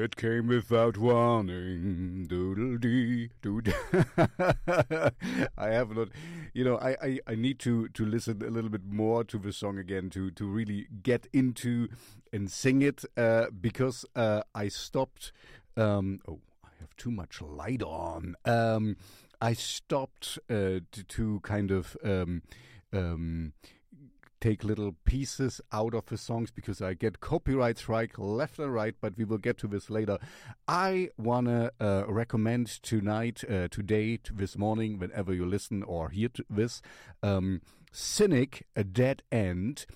It came without warning. Doodle dee doodle. I have not, you know, I, I, I need to, to listen a little bit more to the song again to, to really get into and sing it uh, because uh, I stopped. Um, oh, I have too much light on. Um, I stopped uh, to, to, kind of. Um, um take little pieces out of the songs because I get copyright strike left and right, but we will get to this later. I want to uh, recommend tonight, uh, today, this morning, whenever you listen or hear this, um, ZYNIC, A Dead End.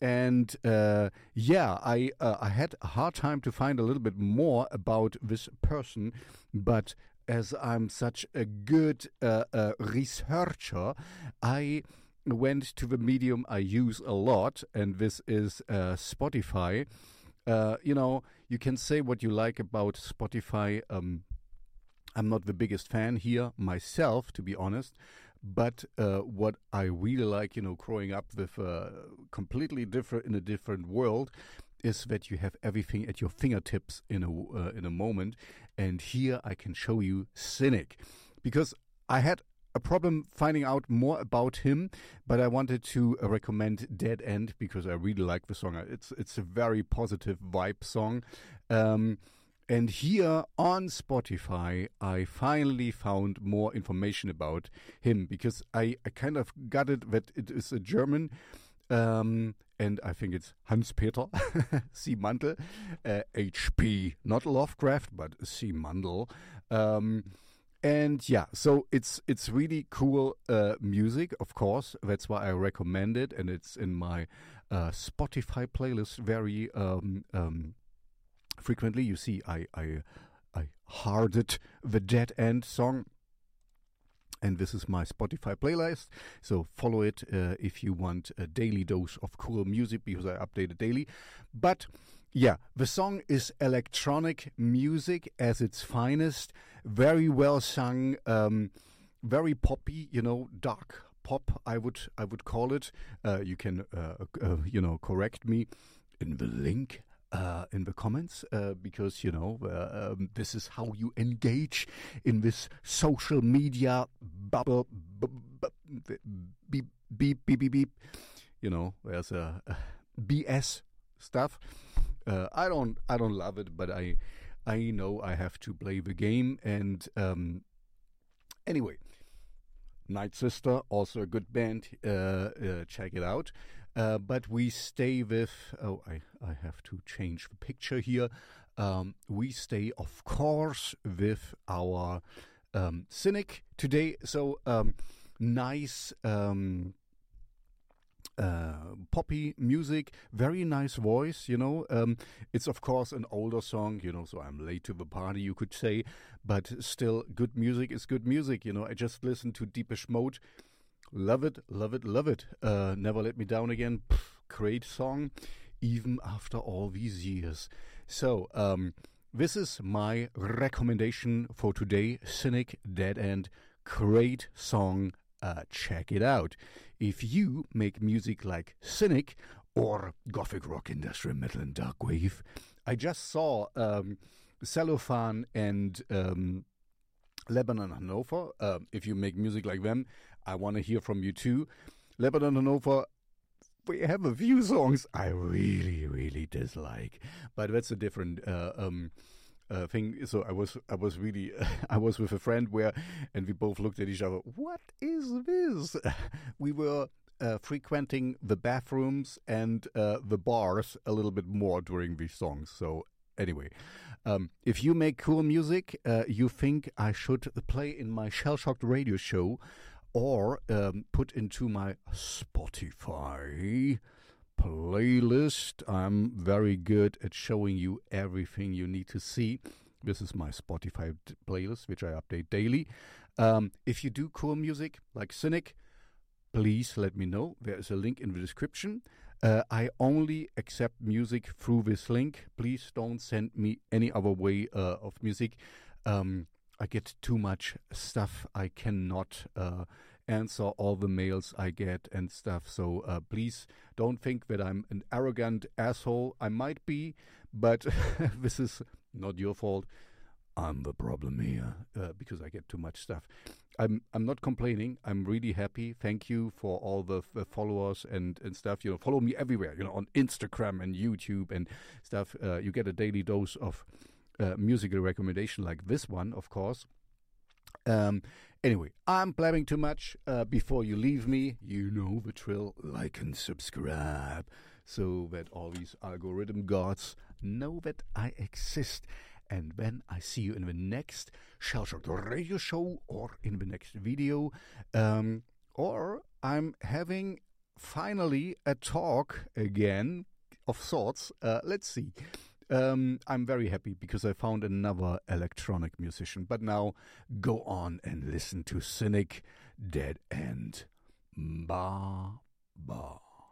And uh, yeah, I uh, I had a hard time to find a little bit more about this person, but as I'm such a good uh, uh, researcher, I went to the medium I use a lot, and this is uh, Spotify. Uh, you know, you can say what you like about Spotify. Um, I'm not the biggest fan here myself, to be honest. But uh, what I really like, you know, growing up with uh, completely different in a different world, is that you have everything at your fingertips in a uh, in a moment. And here I can show you ZYNIC, because I had a problem finding out more about him, but I wanted to uh, recommend Dead End because I really like the song. It's it's a very positive vibe song. Um, and here on Spotify, I finally found more information about him because I, I kind of got it that it is a German. Um, and I think it's Hans Peter Simandl, uh, HP, not Lovecraft, but Simandl. Um, and yeah, so it's it's really cool uh, music. Of course, that's why I recommend it, and it's in my uh, Spotify playlist very um, um, frequently. You see, I I I hearted the Dead End song and this is my Spotify playlist. So follow it uh, if you want a daily dose of cool music because I update it daily. But yeah, the song is electronic music as its finest, very well sung, um, very poppy, you know, dark pop. I would I would call it. Uh, you can uh, uh you know correct me in the link uh, in the comments uh, because you know uh, um, this is how you engage in this social media bubble. Beep beep beep beep beep. You know, there's a, a BS stuff. Uh, I don't I don't love it, but I I know I have to play the game. And um, anyway, Night Sister, also a good band. Uh, uh, check it out. Uh, but we stay with. Oh, I, I have to change the picture here. Um, we stay, of course, with our um, ZYNIC today. So um, nice. Um, uh, poppy music, very nice voice, you know. Um, it's of course an older song, you know, so I'm late to the party, you could say, but still, good music is good music, you know. I just listened to Depeche Mode Love it, love it, love it. Uh, Never Let Me Down Again. Pff, great song, even after all these years. So, um, this is my recommendation for today ZYNIC Dead End. Great song. Uh, check it out. If you make music like ZYNIC or Gothic rock, industrial metal, and dark wave, I just saw um, Cellophane and. Um, Lebanon Hanover. Uh, if you make music like them, I want to hear from you too. Lebanon Hanover, we have a few songs I really, really dislike, but that's a different. Uh, um, uh, thing. So I was, I was really, I was with a friend where, and we both looked at each other. What is this? we were uh, frequenting the bathrooms and uh, the bars a little bit more during these songs. So anyway, um, if you make cool music, uh, you think I should play in my Shell Shocked radio show or um, put into my Spotify playlist. I'm very good at showing you everything you need to see. This is my Spotify playlist, which I update daily. Um, if you do cool music like ZYNIC, please let me know. There is a link in the description. Uh, I only accept music through this link. Please don't send me any other way uh, of music. Um, I get too much stuff. I cannot uh, answer all the mails I get and stuff. So uh, please don't think that I'm an arrogant asshole. I might be, but this is not your fault. I'm the problem here uh, because I get too much stuff. I'm I'm not complaining. I'm really happy. Thank you for all the, the followers and, and stuff. You know, follow me everywhere. You know, on Instagram and YouTube and stuff. Uh, you get a daily dose of uh, musical recommendation like this one, of course. Um, anyway, I'm blabbing too much. Uh, before you leave me, you know the drill. Like and subscribe so that all these algorithm gods know that I exist. And when I see you in the next Shock radio show or in the next video, um, or I'm having finally a talk again of sorts. Uh, let's see. Um, I'm very happy because I found another electronic musician. But now go on and listen to ZYNIC Dead End. Ba ba.